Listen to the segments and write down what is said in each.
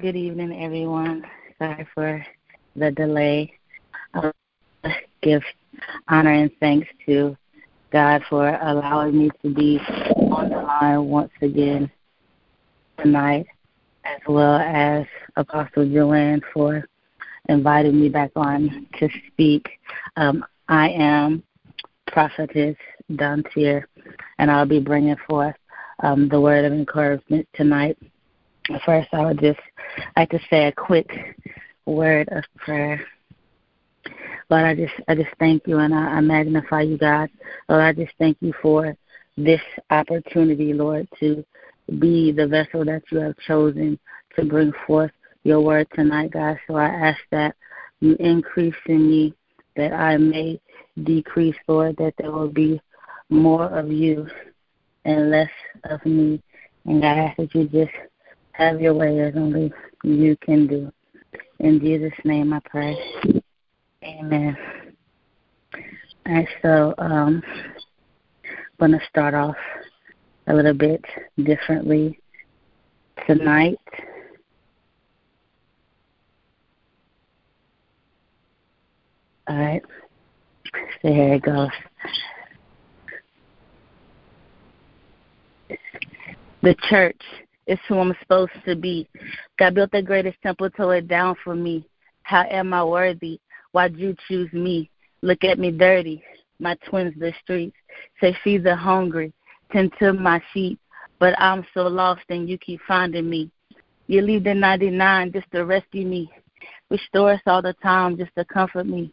Good evening, everyone. Sorry for the delay. I give honor and thanks to God for allowing me to be on the line once again tonight, as well as Apostle Joanne for inviting me back on to speak. Um, I am Prophetess Dontier, and I'll be bringing forth um, the word of encouragement tonight. First, I would just like to say a quick word of prayer. Lord, I just I just thank you and I, I magnify you, God. Lord, I just thank you for this opportunity, Lord, to be the vessel that you have chosen to bring forth your word tonight, God. So I ask that you increase in me, that I may decrease, Lord, that there will be more of you and less of me. And God, I ask that you just have your way as only you can do. In Jesus' name I pray. Amen. All right, so um, I'm going to start off a little bit differently tonight. All right, so here it goes. The church is who I'm supposed to be. God built the greatest temple, tore it down for me. How am I worthy? Why'd you choose me? Look at me dirty. My twins the streets. Say feed the hungry. Tend to my sheep. But I'm so lost and you keep finding me. You leave the 99 just to rescue me. Restore us all the time just to comfort me.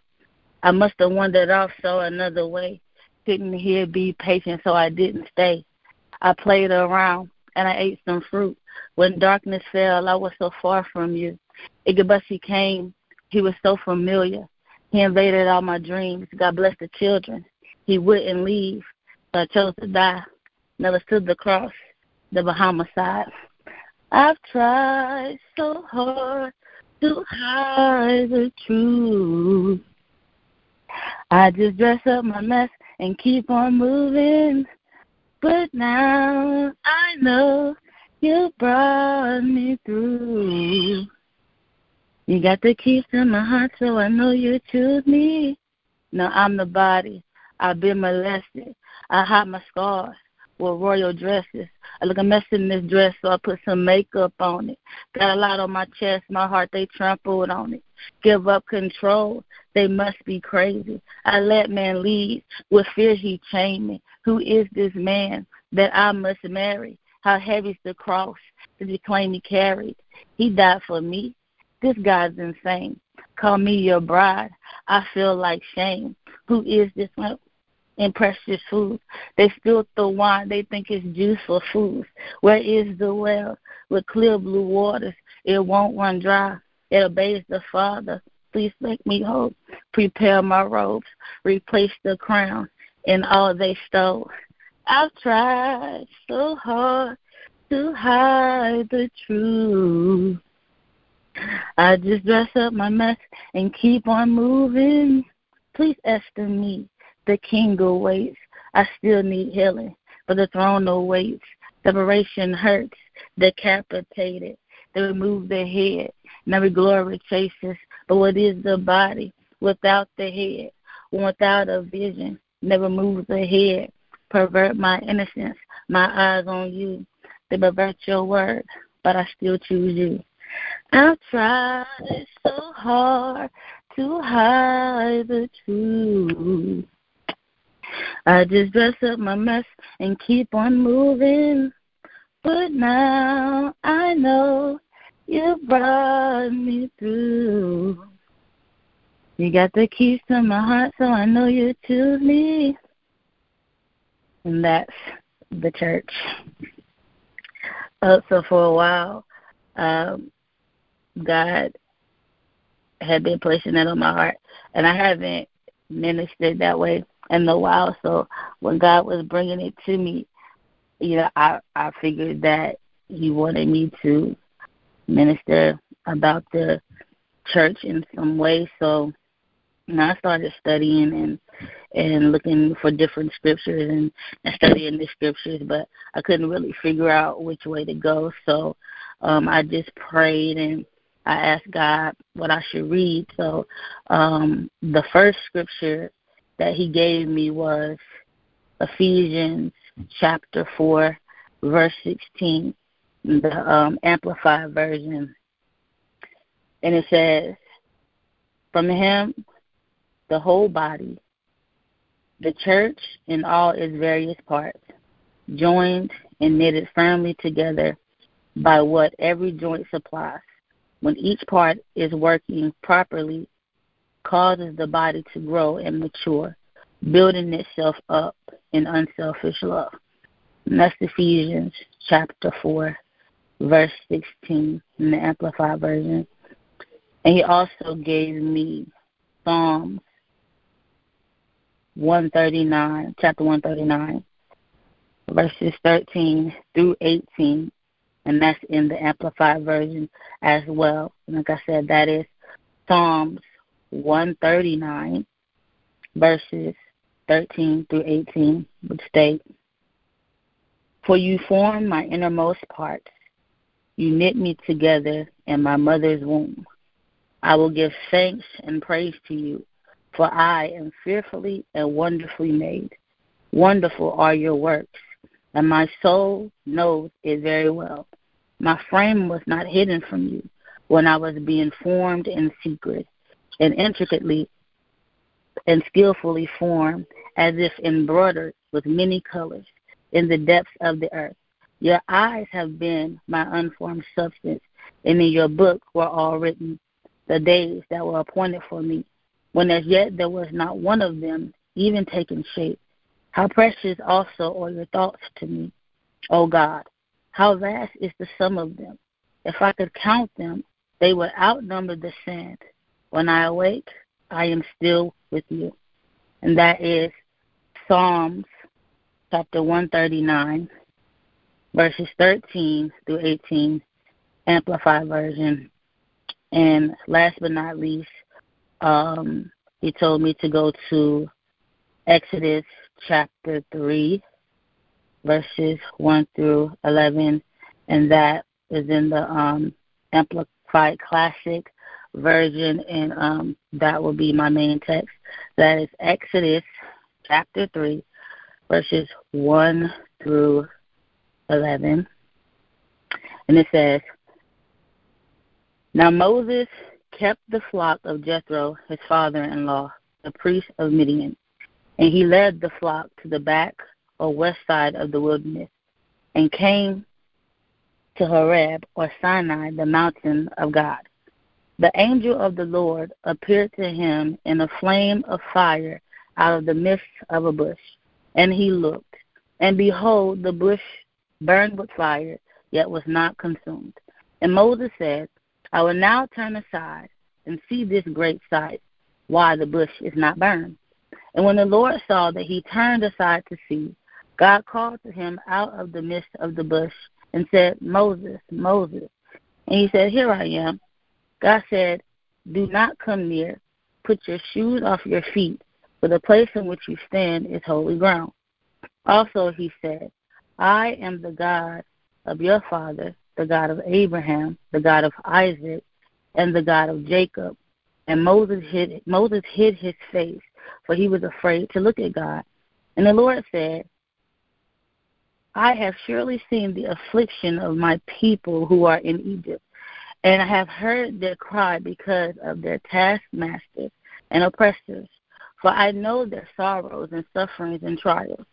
I must have wandered off so another way. Couldn't hear be patient so I didn't stay. I played around and I ate some fruit. When darkness fell, I was so far from you. Ichabusy came. He was so familiar. He invaded all my dreams. God bless the children. He wouldn't leave, I chose to die. Never stood the cross, the Bahama side. I've tried so hard to hide the truth. I just dress up my mess and keep on moving. But now I know you brought me through. You got the keys to my heart, so I know you choose me. Now I'm the body. I've been molested. I hide my scars with royal dresses. I look a mess in this dress, so I put some makeup on it. Got a lot on my chest, my heart, they trampled on it. Give up control, they must be crazy. I let man lead, with fear he chained me. Who is this man that I must marry? How heavy's the cross that he claim he carried? He died for me. This guy's insane. Call me your bride. I feel like shame. Who is this one? In precious food. They spill the wine. They think it's juice for food. Where is the well with clear blue waters? It won't run dry. It obeys the Father. Please make me whole. Prepare my robes. Replace the crown and all they stole. I've tried so hard to hide the truth. I just dress up my mess and keep on moving. Please Esther me. The king awaits. I still need healing, but the throne awaits. Separation hurts. Decapitated. They remove the head. Never glory chases. But what is the body without the head? Without a vision, never moves the head. Pervert my innocence. My eyes on you. They pervert your word, but I still choose you. I've tried so hard to hide the truth. I just dress up my mess and keep on moving. But now I know you brought me through. You got the keys to my heart, so I know you choose me. And that's the church. Uh, so for a while, um, God had been placing that on my heart, and I haven't ministered that way in a while. So when God was bringing it to me, you know, I I figured that He wanted me to minister about the church in some way. So and I started studying and and looking for different scriptures and, and studying the scriptures, but I couldn't really figure out which way to go. So um, I just prayed and I asked God what I should read. So um, the first scripture that He gave me was Ephesians chapter 4, verse 16, the um, Amplified Version. And it says, From Him, the whole body, the church in all its various parts, joined and knitted firmly together by what every joint supplies, when each part is working properly, causes the body to grow and mature, building itself up in unselfish love. And that's Ephesians chapter 4, verse 16 in the Amplified Version. And he also gave me Psalms 139, chapter 139, verses 13 through 18, and that's in the Amplified Version as well. And like I said, that is Psalms 139, verses 13 through 18, which state, For you formed my innermost parts. You knit me together in my mother's womb. I will give thanks and praise to you for I am fearfully and wonderfully made. Wonderful are your works, and my soul knows it very well. My frame was not hidden from you when I was being formed in secret and intricately and skillfully formed, as if embroidered with many colors in the depths of the earth. Your eyes have been my unformed substance, and in your book were all written the days that were appointed for me when as yet there was not one of them even taken shape. How precious also are your thoughts to me, O God. How vast is the sum of them. If I could count them, they would outnumber the sand. When I awake, I am still with you. And that is Psalms chapter 139, verses 13 through 18, Amplified Version. And last but not least, um, he told me to go to Exodus chapter 3, verses 1 through 11, and that is in the um, Amplified Classic version, and um, that will be my main text. That is Exodus chapter 3, verses 1 through 11. And it says, Now Moses kept the flock of Jethro, his father in law, the priest of Midian, and he led the flock to the back or west side of the wilderness, and came to Horeb or Sinai, the mountain of God. The angel of the Lord appeared to him in a flame of fire out of the midst of a bush. And he looked, and behold, the bush burned with fire, yet was not consumed. And Moses said, I will now turn aside and see this great sight, why the bush is not burned. And when the Lord saw that he turned aside to see, God called to him out of the midst of the bush and said, Moses, Moses. And he said, Here I am. God said, Do not come near. Put your shoes off your feet, for the place in which you stand is holy ground. Also he said, I am the God of your father, the God of Abraham, the God of Isaac, and the God of Jacob. And Moses hid Moses hid his face, for he was afraid to look at God. And the Lord said, I have surely seen the affliction of my people who are in Egypt, and I have heard their cry because of their taskmasters and oppressors. For I know their sorrows and sufferings and trials,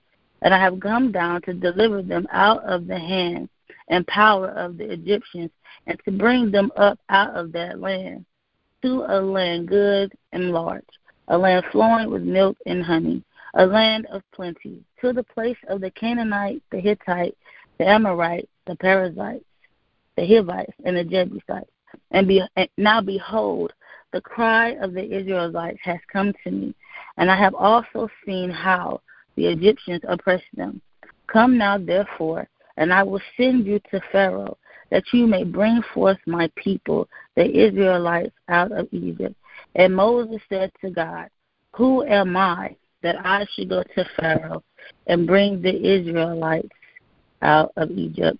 and I have come down to deliver them out of the hand and power of the Egyptians, and to bring them up out of that land to a land good and large, a land flowing with milk and honey, a land of plenty, to the place of the Canaanite, the Hittite, the Amorite, the Perizzites, the Hivites, and the Jebusites. And, be, and now behold, the cry of the Israelites has come to me, and I have also seen how the Egyptians oppressed them. Come now, therefore, and I will send you to Pharaoh, that you may bring forth my people, the Israelites, out of Egypt. And Moses said to God, Who am I that I should go to Pharaoh and bring the Israelites out of Egypt?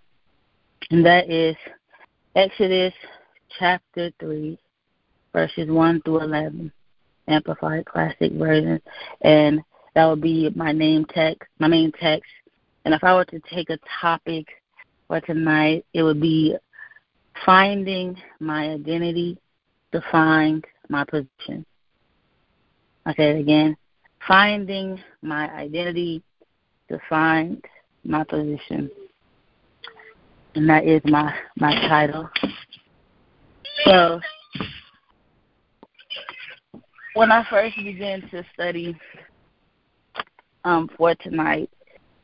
And that is Exodus chapter 3, verses 1 through 11, Amplified Classic Version. And that would be my name text, my main text. And if I were to take a topic for tonight, it would be finding my identity to find my position. I say it again. Finding my identity to find my position. And that is my, my title. So when I first began to study um, for tonight,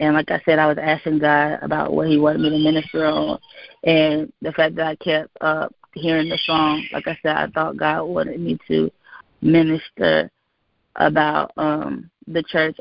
and like I said, I was asking God about what He wanted me to minister on, and the fact that I kept uh, hearing the song, like I said, I thought God wanted me to minister about um, the church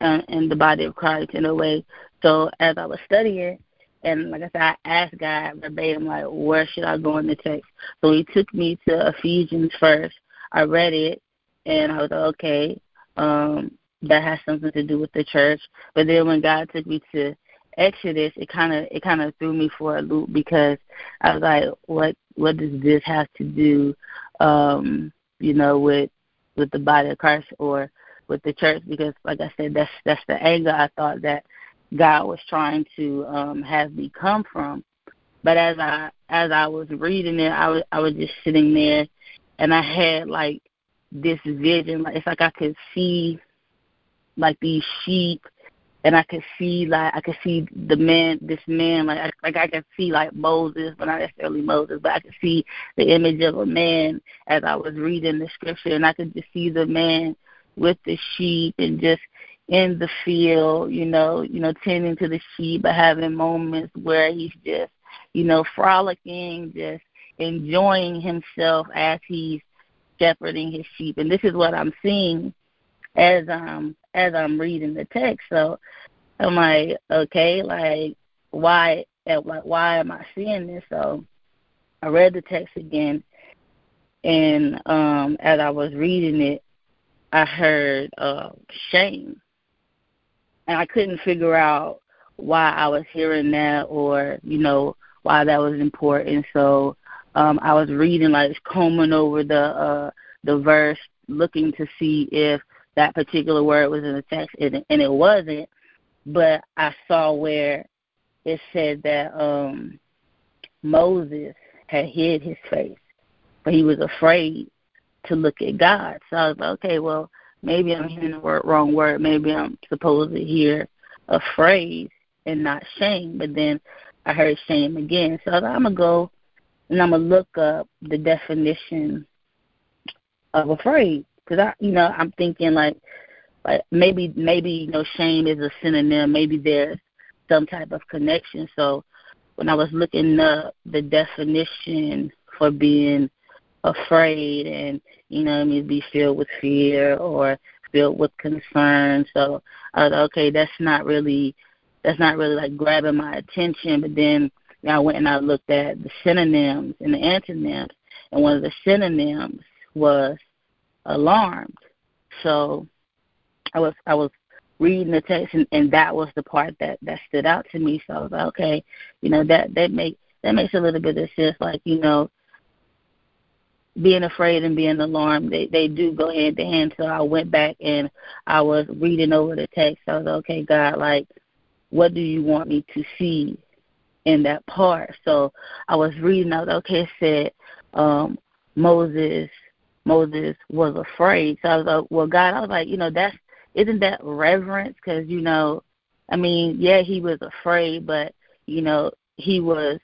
and, and the body of Christ in a way. So as I was studying, and like I said, I asked God verbatim, like, where should I go in the text? So He took me to Ephesians first. I read it, and I was like, okay, um, that has something to do with the church. But then when God took me to Exodus, it kind of it kind of threw me for a loop because I was like, what what does this have to do, um, you know, with with the body of Christ or with the church? Because like I said, that's that's the angle I thought that God was trying to um, have me come from. But as I as I was reading it, I was I was just sitting there, and I had like this vision. Like it's like I could see like these sheep and I could see like I could see the man, this man, like I, like I could see like Moses, but not necessarily Moses, but I could see the image of a man as I was reading the scripture, and I could just see the man with the sheep and just in the field, you know, you know, tending to the sheep, but having moments where he's just, you know, frolicking, just enjoying himself as he's shepherding his sheep, and this is what I'm seeing as um as I'm reading the text. So I'm like, okay, like why like why am I seeing this? So I read the text again and um as I was reading it I heard uh shame. And I couldn't figure out why I was hearing that or, you know, why that was important. So um I was reading like combing over the uh the verse looking to see if that particular word was in the text, and, and it wasn't. But I saw where it said that um, Moses had hid his face, but he was afraid to look at God. So I was like, okay, well, maybe I'm hearing the word, wrong word. Maybe I'm supposed to hear afraid and not shame. But then I heard shame again. So I was like, I'm going to go and I'm going to look up the definition of afraid because I, you know, I'm thinking like, like maybe maybe you know shame is a synonym. Maybe there's some type of connection. So when I was looking up the definition for being afraid and you know I mean be filled with fear or filled with concern. So I was like, okay, that's not really that's not really like grabbing my attention. But then you know, I went and I looked at the synonyms and the antonyms, and one of the synonyms was alarmed. So I was I was reading the text and, and that was the part that that stood out to me. So I was like, okay, you know that that make that makes a little bit of sense. Like you know, being afraid and being alarmed they they do go hand to hand. So I went back and I was reading over the text. I was like, okay, God, like what do you want me to see in that part? So I was reading. Like, okay, it said um, Moses Moses was afraid. So I was like, well, God, I was like, you know, that's isn't that reverence? Because you know, I mean, yeah, he was afraid, but you know, he was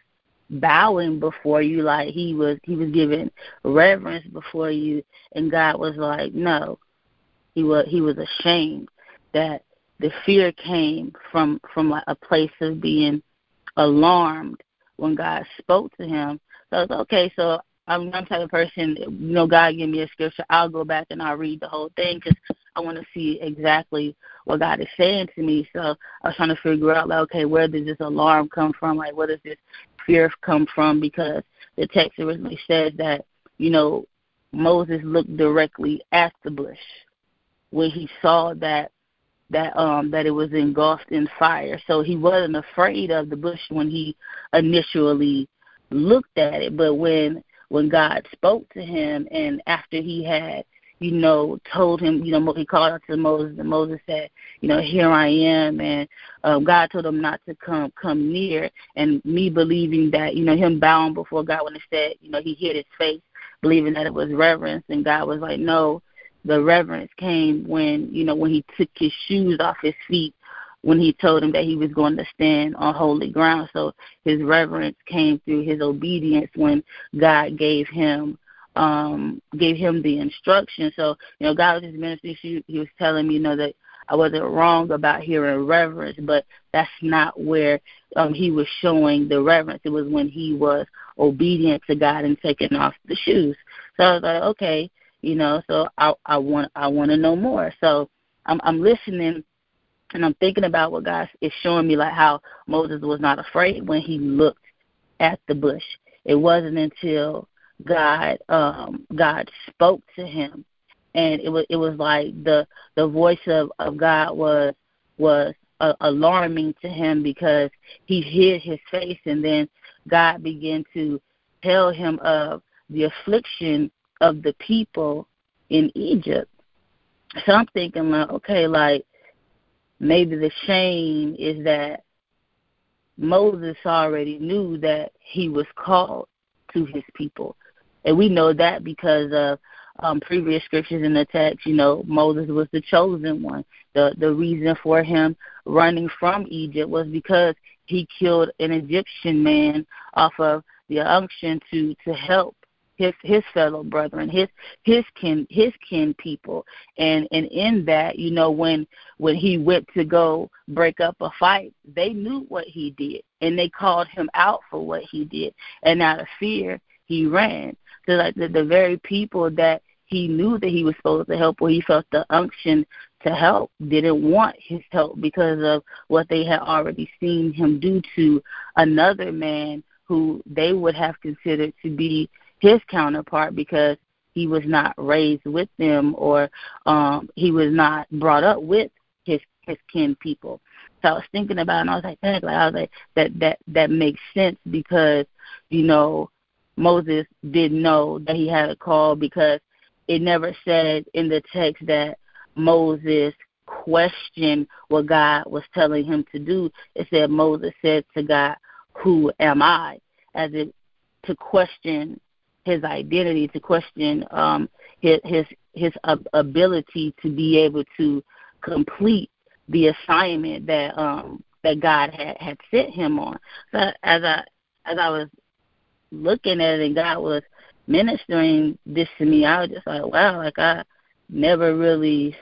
bowing before you, like he was he was giving reverence before you, and God was like, no, he was he was ashamed that the fear came from from like a place of being alarmed when God spoke to him. So I was okay. So I'm type of person. You know, God give me a scripture, I'll go back and I'll read the whole thing because I want to see exactly what God is saying to me. So I was trying to figure out, like, okay, where does this alarm come from? Like, where does this fear come from? Because the text originally says that you know Moses looked directly at the bush when he saw that that um that it was engulfed in fire. So he wasn't afraid of the bush when he initially looked at it. But when when God spoke to him, and after he had you know, told him, you know, he called out to Moses, and Moses said, you know, here I am, and um, God told him not to come come near, and me believing that, you know, him bowing before God when he said, you know, he hid his face, believing that it was reverence, and God was like, no, the reverence came when, you know, when he took his shoes off his feet, when he told him that he was going to stand on holy ground. So his reverence came through his obedience when God gave him um gave him the instruction. So, you know, God was his ministry. He, he was telling me, you know, that I wasn't wrong about hearing reverence, but that's not where um he was showing the reverence. It was when he was obedient to God and taking off the shoes. So I was like, okay, you know, so I I want I want to know more. So I'm I'm listening and I'm thinking about what God is showing me like how Moses was not afraid when he looked at the bush. It wasn't until God um God spoke to him and it was it was like the the voice of of God was was uh, alarming to him because he hid his face and then God began to tell him of the affliction of the people in Egypt. So I'm thinking like okay like maybe the shame is that Moses already knew that he was called to his people and we know that because of um, previous scriptures in the text. You know, Moses was the chosen one. The the reason for him running from Egypt was because he killed an Egyptian man off of the unction to to help his his fellow brethren, his his kin his kin people, and and in that, you know, when when he went to go break up a fight, they knew what he did, and they called him out for what he did, and out of fear, he ran. To like the, the very people that he knew that he was supposed to help or he felt the unction to help didn't want his help because of what they had already seen him do to another man who they would have considered to be his counterpart because he was not raised with them or um he was not brought up with his his kin people. So I was thinking about it and I was like, Heck, like I was like that that that makes sense because, you know, Moses didn't know that he had a call because it never said in the text that Moses questioned what God was telling him to do. It said Moses said to God, Who am I? As if to question his identity, to question um, his his his ability to be able to complete the assignment that um, that God had had sent him on. So as I as I was looking at it and God was ministering this to me, I was just like, wow, like I never really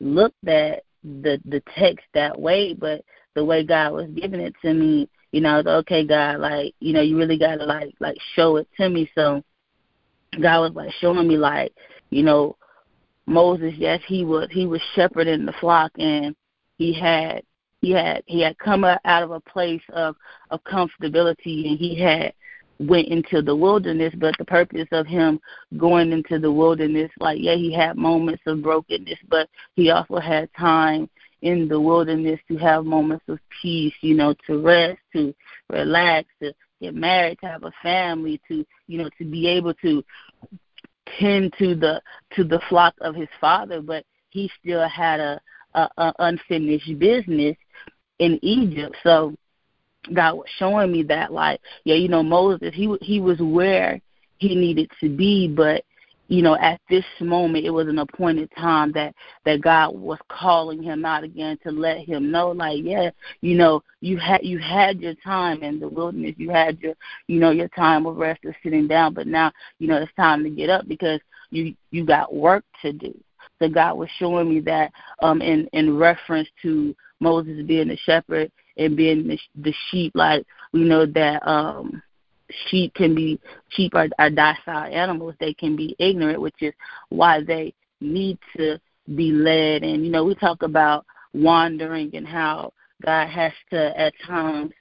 looked at the the text that way, but the way God was giving it to me, you know, okay, God, like, you know, you really gotta like like show it to me. So God was like showing me like, you know, Moses, yes, he was he was shepherding the flock and he had he had he had come out of a place of of comfortability and he had went into the wilderness, but the purpose of him going into the wilderness, like, yeah, he had moments of brokenness, but he also had time in the wilderness to have moments of peace, you know, to rest, to relax, to get married, to have a family, to, you know, to be able to tend to the to the flock of his father, but he still had a, a, a unfinished business in Egypt. So God was showing me that, like, yeah, you know, Moses, he he was where he needed to be, but you know, at this moment, it was an appointed time that that God was calling him out again to let him know, like, yeah, you know, you had you had your time in the wilderness, you had your, you know, your time of rest of sitting down, but now, you know, it's time to get up because you you got work to do. So God was showing me that um in in reference to Moses being a shepherd and being the, the sheep. Like we know that um sheep can be sheep are, are docile animals. They can be ignorant, which is why they need to be led. And you know, we talk about wandering and how God has to at times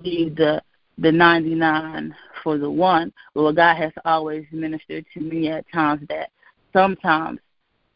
leave the the 99 for the one. Well, God has always ministered to me at times that sometimes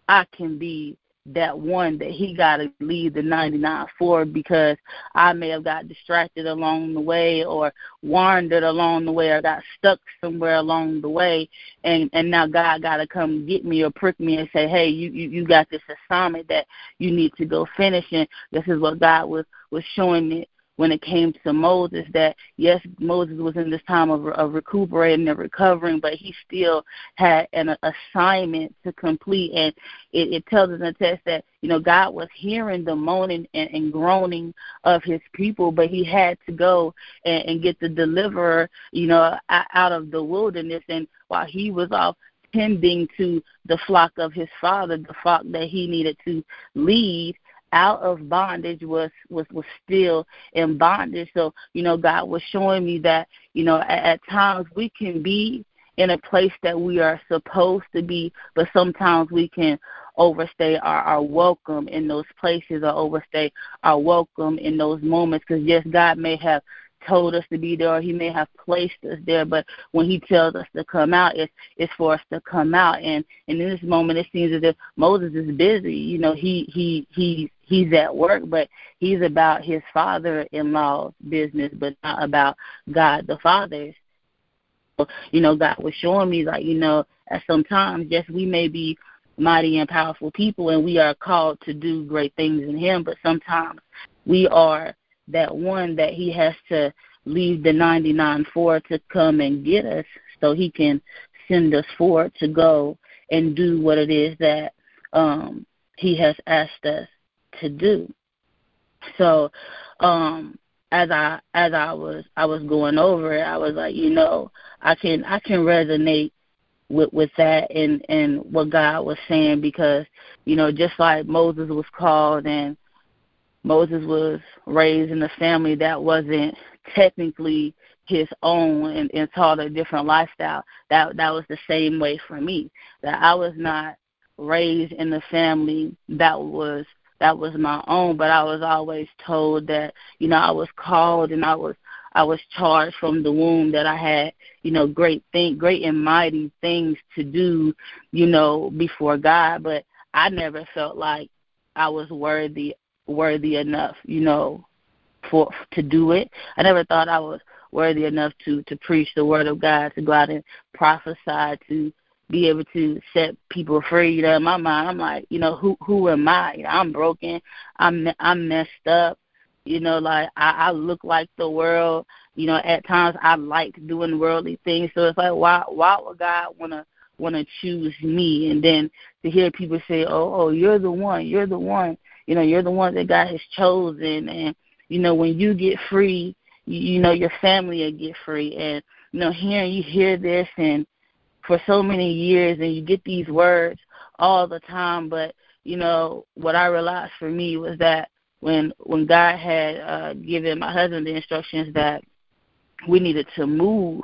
I can be that one that he got to leave the 99 for because I may have got distracted along the way or wandered along the way or got stuck somewhere along the way and and now God got to come get me or prick me and say, "Hey, you you, you got this assignment that you need to go finish." And this is what God was was showing me when it came to Moses that yes, Moses was in this time of, of recuperating and recovering, but he still had an assignment to complete. And it, it tells us in the text that you know God was hearing the moaning and, and groaning of His people, but He had to go and, and get the deliverer, you know, out of the wilderness. And while He was off tending to the flock of his father, the flock that he needed to lead, out of bondage was was was still in bondage. So you know god was showing me that you know at, at times we can be in a place that we are supposed to be but sometimes we can overstay our, our welcome in those places or overstay our welcome in those moments. Because yes god may have told us to be there or he may have placed us there but when he tells us to come out it's it's for us to come out. And, and in this moment it seems as if moses is busy. You know he he he he's at work but he's about his father in law's business but not about god the father's you know god was showing me like you know at sometimes yes we may be mighty and powerful people and we are called to do great things in him but sometimes we are that one that he has to leave the 99 for to come and get us so he can send us forward to go and do what it is that um he has asked us to do so um as i as i was i was going over it i was like you know i can i can resonate with with that and and what god was saying because you know just like moses was called and Moses was raised in a family that wasn't technically his own and, and taught a different lifestyle. That that was the same way for me. That I was not raised in a family that was that was my own, but I was always told that, you know, I was called and I was I was charged from the womb that I had, you know, great thing great and mighty things to do, you know, before God, but I never felt like I was worthy worthy enough, you know, for to do it. I never thought I was worthy enough to to preach the word of God, to go out and prophesy, to be able to set people free. You know, in my mind, I'm like, you know, who who am I? You know, I'm broken. I'm I'm messed up. You know, like I, I look like the world. You know, at times I like doing worldly things. So it's like, why why would God wanna wanna choose me? And then to hear people say, oh oh, you're the one, you're the one you know, you're the one that God has chosen, and you know, when you get free, you, you know your family will get free. And you know, hearing you hear this, and for so many years, and you get these words all the time. But you know, what I realized for me was that when when God had uh, given my husband the instructions that we needed to move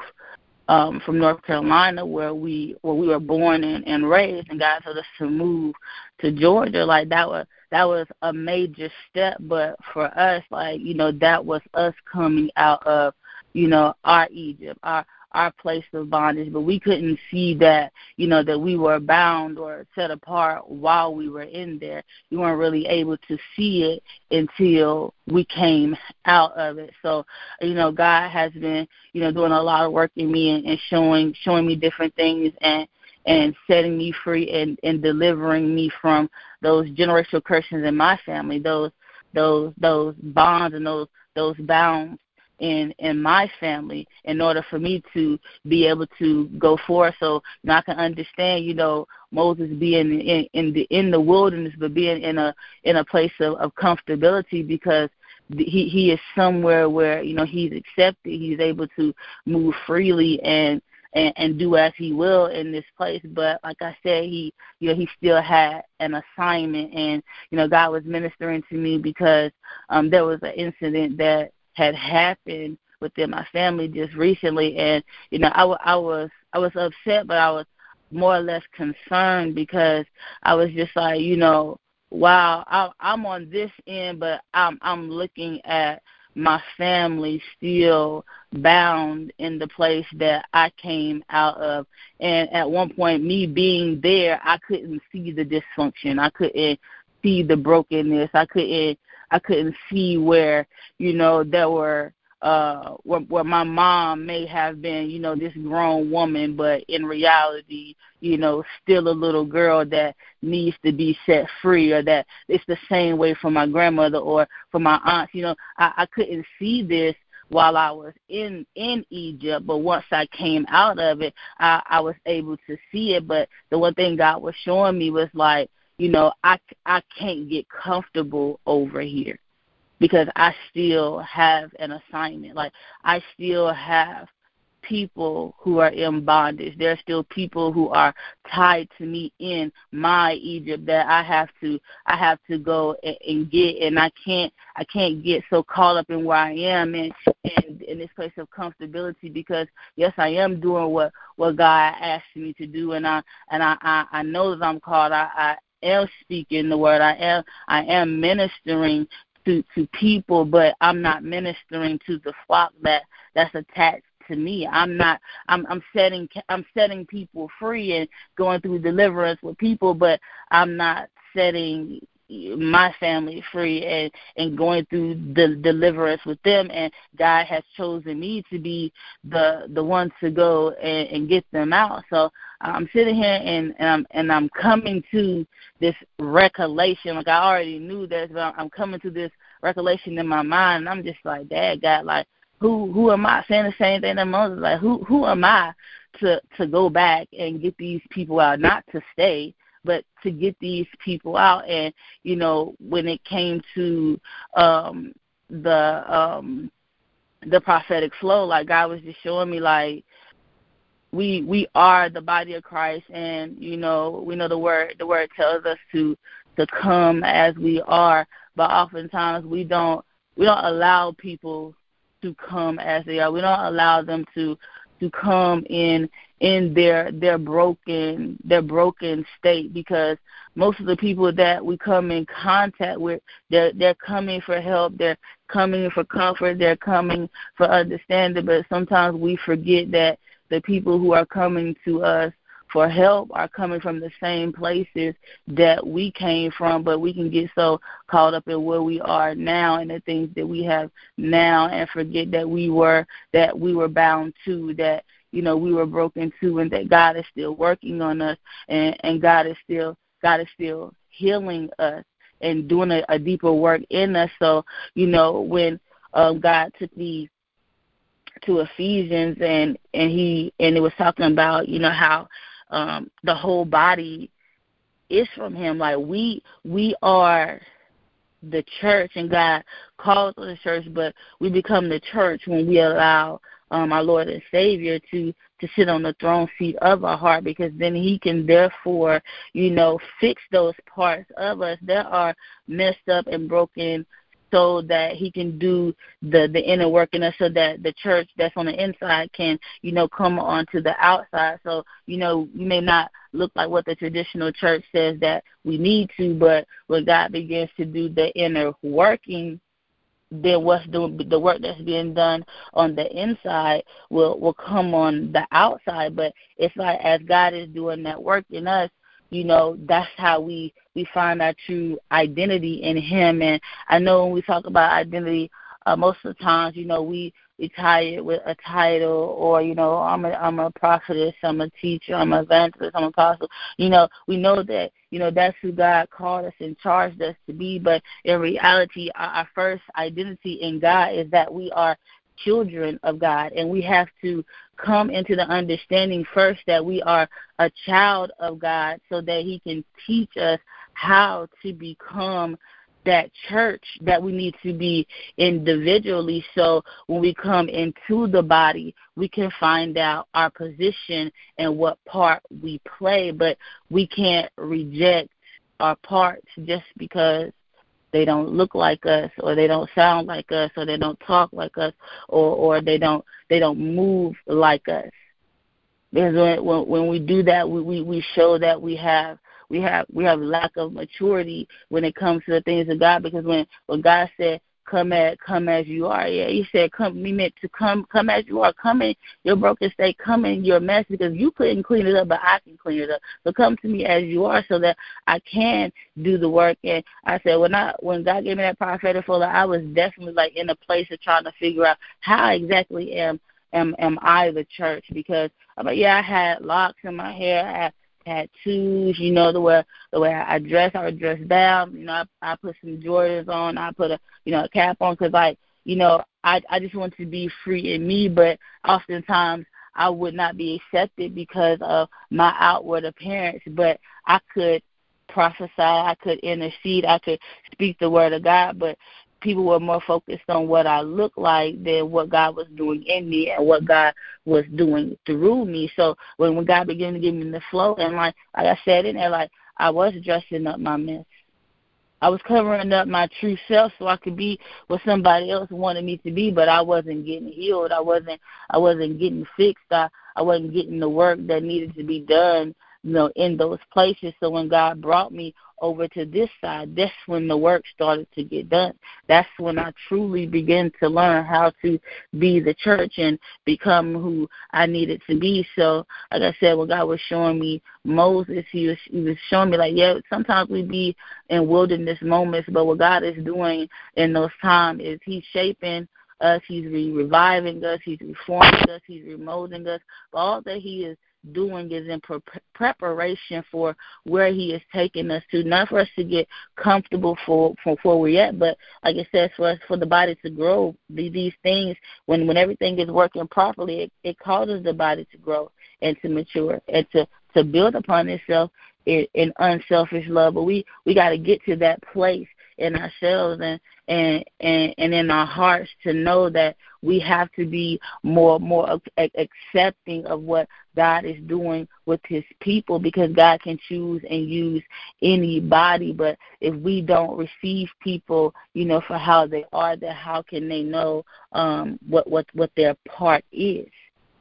um, from North Carolina, where we where we were born and, and raised, and God told us to move to Georgia. Like that was that was a major step but for us like you know that was us coming out of you know our egypt our our place of bondage but we couldn't see that you know that we were bound or set apart while we were in there. We weren't really able to see it until we came out of it. So you know god has been you know doing a lot of work in me and, and showing showing me different things and and setting me free and, and delivering me from those generational curses in my family, those those those bonds and those those bounds in in my family in order for me to be able to go forth so you know, I can understand you know Moses being in in the in the wilderness but being in a in a place of, of comfortability because he he is somewhere where you know he's accepted he's able to move freely and and, and do as he will in this place. But like I said, he you know he still had an assignment, and you know God was ministering to me because um, there was an incident that had happened within my family just recently, and you know I, was I was upset, but I was more or less concerned because I was just like you know wow I, I'm on this end, but I'm I'm looking at my family still bound in the place that I came out of. And at one point, me being there, I couldn't see the dysfunction. I couldn't see the brokenness. I couldn't I couldn't see where you know there were uh where, where my mom may have been you know this grown woman but in reality you know still a little girl that needs to be set free or that it's the same way for my grandmother or for my aunts you know i i couldn't see this while I was in in Egypt, but once I came out of it, I, I was able to see it. But the one thing God was showing me was like, you know, I I can't get comfortable over here because I still have an assignment. Like I still have people who are in bondage. There are still people who are tied to me in my Egypt that I have to I have to go and, and get and I can't I can't get so caught up in where I am and and in this place of comfortability because yes I am doing what what God asked me to do and I and I I, I know that I'm called I, I am speaking the word. I am I am ministering to to people, but I'm not ministering to the flock that that's attached to me. I'm not I'm I'm setting I'm setting people free and going through deliverance with people, but I'm not setting my family free and and going through the deliverance with them and God has chosen me to be the the one to go and, and get them out. So I'm sitting here and, and I'm and I'm coming to this recollection. Like I already knew this, but I'm coming to this recollection in my mind and I'm just like, Dad God like who who am I saying the same thing that Moses like who who am I to to go back and get these people out, not to stay, but to get these people out. And you know, when it came to um the um the prophetic flow, like God was just showing me like we we are the body of Christ and you know, we know the word the word tells us to to come as we are, but oftentimes we don't we don't allow people to come as they are. We don't allow them to to come in in their their broken their broken state because most of the people that we come in contact with they're they're coming for help they're coming for comfort they're coming for understanding but sometimes we forget that the people who are coming to us for help are coming from the same places that we came from, but we can get so caught up in where we are now and the things that we have now and forget that we were that we were bound to that you know we were broken to and that God is still working on us and and God is still God is still healing us and doing a, a deeper work in us. So you know when um, God took me to Ephesians and and he and it was talking about you know how um, the whole body is from Him. Like we we are the church, and God calls us the church, but we become the church when we allow um, our Lord and Savior to to sit on the throne seat of our heart, because then He can therefore, you know, fix those parts of us that are messed up and broken so that he can do the the inner work in us so that the church that's on the inside can you know come onto the outside. So you know we may not look like what the traditional church says that we need to but when god begins to do the inner working then what's doing the work that's being done on the inside will will come on the outside. But it's like as god is doing that work in us you know that's how we we find our true identity in him. And i know when we talk about identity uh, most of the times you know we we tie it with a title or you know i'm a i'm a prophetess i'm a teacher i'm an evangelist i'm an apostle. You know we know that you know that's who god called us and charged us to be. But in reality our, our first identity in god is that we are children of God, and we have to come into the understanding first that we are a child of God so that He can teach us how to become that church that we need to be individually. So when we come into the body we can find out our position and what part we play but we can't reject our parts just because they don't look like us or they don't sound like us or they don't talk like us or or they don't they don't move like us. Because when when we do that we we, we show that we have we have we have lack of maturity when it comes to the things of God. Because when when God said come at come as you are. Yeah, he said come me meant to come come as you are. Come in your broken state, come in your mess because you couldn't clean it up, but I can clean it up. So come to me as you are so that I can do the work. And I said when I when God gave me that prophetic fuller, I was definitely like in a place of trying to figure out how exactly am am am I the church because I'm like, yeah, I had locks in my hair, I had tattoos, you know, the way the way I dress, I would dress down. You know, I, I put some Jordans on, I put a you know a cap on because like you know I I just want to be free in me, but oftentimes I would not be accepted because of my outward appearance, but I could prophesy, I could intercede, I could speak the word of God, but people were more focused on what I looked like than what God was doing in me and what God was doing through me. So when when God began to give me the flow and like like I said in there, like I was dressing up my mess. I was covering up my true self so I could be what somebody else wanted me to be, but I wasn't getting healed. I wasn't I wasn't getting fixed. I I wasn't getting the work that needed to be done you know, in those places. So when God brought me over to this side, that's when the work started to get done. That's when I truly began to learn how to be the church and become who I needed to be. So, like I said, when God was showing me Moses, He was He was showing me like, yeah, sometimes we be in wilderness moments, but what God is doing in those times is He's shaping us, He's re- reviving us, He's reforming us, He's remolding us. But all that He is doing is in pre- preparation for where He is taking us to, not for us to get comfortable for for where we're at, but like it says for us for the body to grow. These things, when when everything is working properly, it, it causes the body to grow and to mature and to to build upon itself in, in unselfish love. But we we got to get to that place in ourselves and and and and in our hearts to know that we have to be more more accepting of what God is doing with his people because God can choose and use anybody. But if we don't receive people you know for how they are then how can they know um what what what their part is?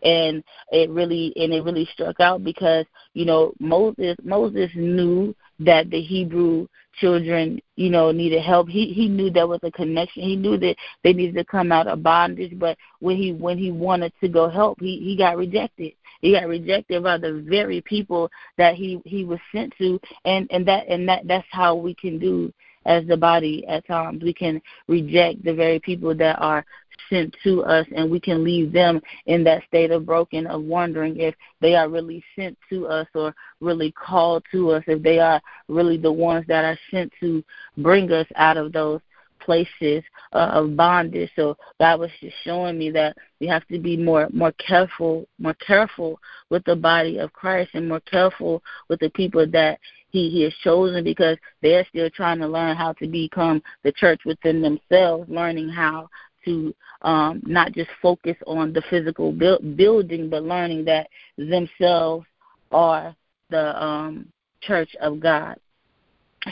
And it really and it really struck out because you know Moses Moses knew that the Hebrew children, you know, needed help. He he knew there was a connection. He knew that they needed to come out of bondage, but when he when he wanted to go help, he he got rejected. He got rejected by the very people that he he was sent to, and and that and that that's how we can do as the body at times. We can reject the very people that are sent to us, and we can leave them in that state of broken, of wondering if they are really sent to us or really called to us, if they are really the ones that are sent to bring us out of those places uh, of bondage. So God was just showing me that we have to be more more careful, more careful with the body of Christ, and more careful with the people that He He has chosen, because they're still trying to learn how to become the church within themselves, learning how to um, not just focus on the physical build, building, but learning that themselves are the um, church of God.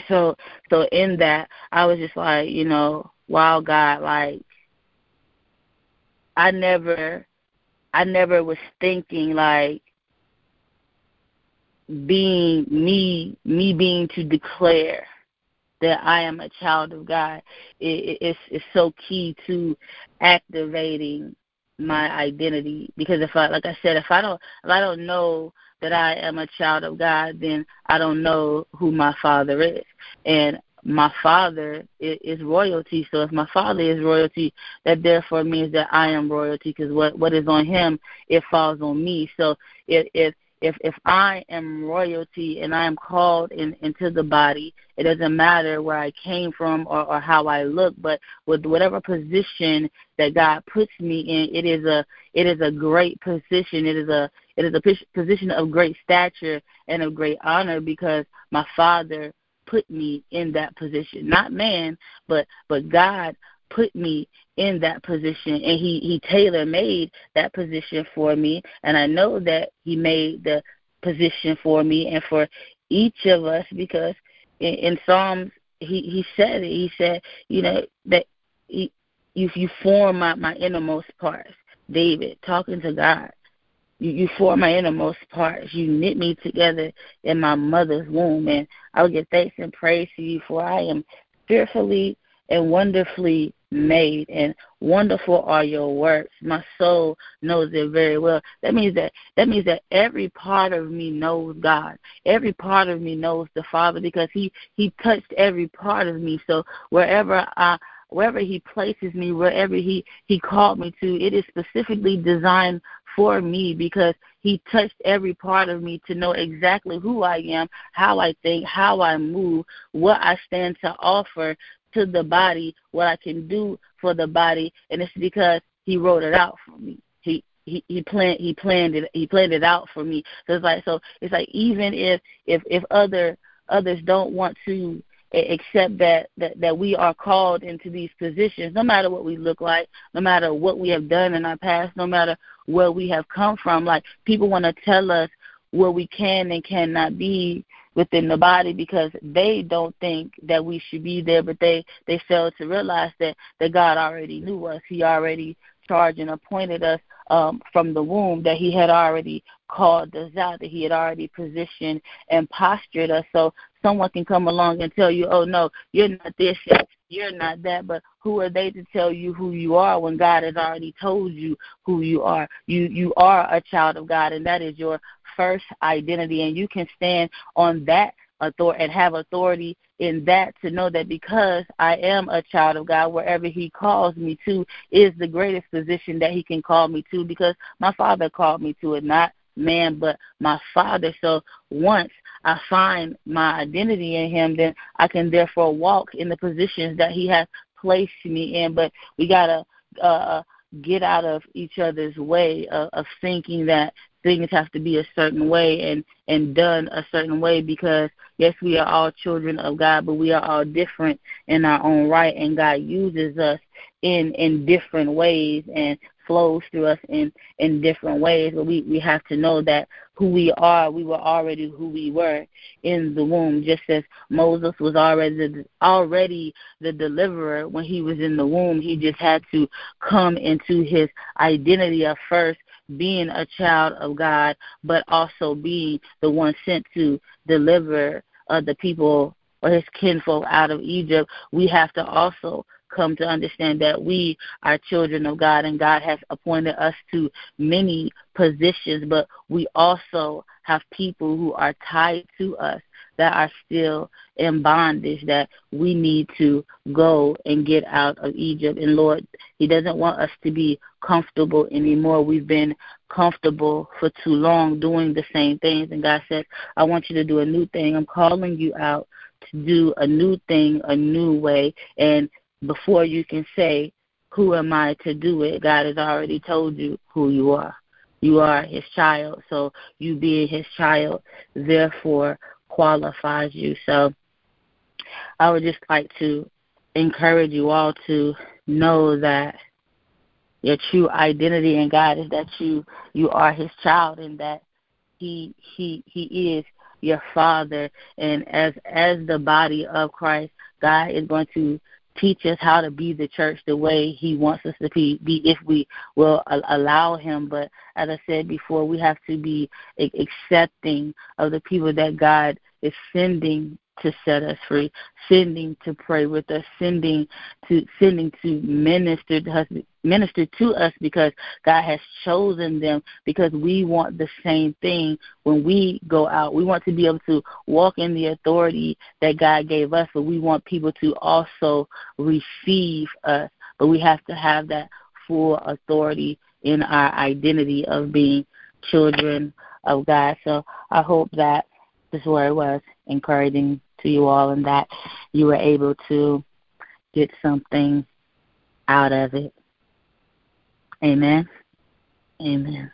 So, so in that, I was just like, you know, wow, God, like, I never, I never was thinking like being me, me being to declare that I am a child of God. It, it's it's so key to activating my identity. Because if I like I said if I don't if I don't know that I am a child of God then I don't know who my father is. And my father is royalty. So if my father is royalty that therefore means that I am royalty because what what is on him it falls on me. So if if if if I am royalty and I am called in, into the body, it doesn't matter where I came from or, or how I look, but with whatever position that God puts me in, it is a it is a great position. It is a it is a position of great stature and of great honor because my Father put me in that position. Not man, but but God put me in that position and he he tailor made that position for me and I know that he made the position for me and for each of us because in, in Psalms he he said it he said you know that he, you you form my my innermost parts David talking to God you, you form my innermost parts. You knit me together in my mother's womb. And I will give thanks and praise to you, for I am fearfully and wonderfully made and wonderful are your works. My soul knows it very well. That means that that means that every part of me knows god. Every part of me knows the father because he he touched every part of me. So wherever i wherever he places me wherever he he called me to it is specifically designed for me because he touched every part of me to know exactly who I am, how I think, how I move, what I stand to offer to the body, what I can do for the body, and it's because he wrote it out for me. He he he planned he planned it he planned it out for me. So it's like so it's like even if if if other others don't want to accept that, that that we are called into these positions no matter what we look like no matter what we have done in our past no matter where we have come from like people want to tell us where we can and cannot be within the body because they don't think that we should be there but they they fail to realize that that God already knew us he already charged and appointed us um, from the womb that he had already called us out, that he had already positioned and postured us. So someone can come along and tell you, oh, no, you're not this yet, you're not that. But who are they to tell you who you are when God has already told you who you are? You you are a child of God, and that is your first identity, and you can stand on that authority and have authority in that to know that because I am a child of God, wherever He calls me to is the greatest position that He can call me to because my Father called me to it, not man, but my Father. So once I find my identity in Him, then I can therefore walk in the positions that He has placed me in. But we gotta uh, get out of each other's way of, of thinking that things have to be a certain way and and done a certain way because yes we are all children of God but we are all different in our own right and God uses us in in different ways and flows through us in in different ways. But we we have to know that who we are we were already who we were in the womb just as Moses was already the, already the deliverer when he was in the womb. He just had to come into his identity of first being a child of God, but also being the one sent to deliver uh, the people or his kinfolk out of Egypt, we have to also come to understand that we are children of God and God has appointed us to many positions, but we also have people who are tied to us that are still in bondage that we need to go and get out of Egypt. And Lord, He doesn't want us to be comfortable anymore. We've been comfortable for too long doing the same things. And God said, I want you to do a new thing. I'm calling you out to do a new thing, a new way. And before you can say, Who am I to do it? God has already told you who you are. You are his child. So you being his child, therefore qualifies you. So I would just like to encourage you all to know that your true identity in God is that you you are his child and that he he he is your father and as as the body of Christ God is going to teach us how to be the church the way he wants us to be, be if we will allow him. But as i said before we have to be accepting of the people that god is sending to set us free, sending to pray with us, sending to sending to minister to us, minister to us because God has chosen them because we want the same thing when we go out. We want to be able to walk in the authority that God gave us, but we want people to also receive us. But we have to have that full authority in our identity of being children of God. So I hope that this word was encouraging to you all and that you were able to get something out of it. Amen. Amen.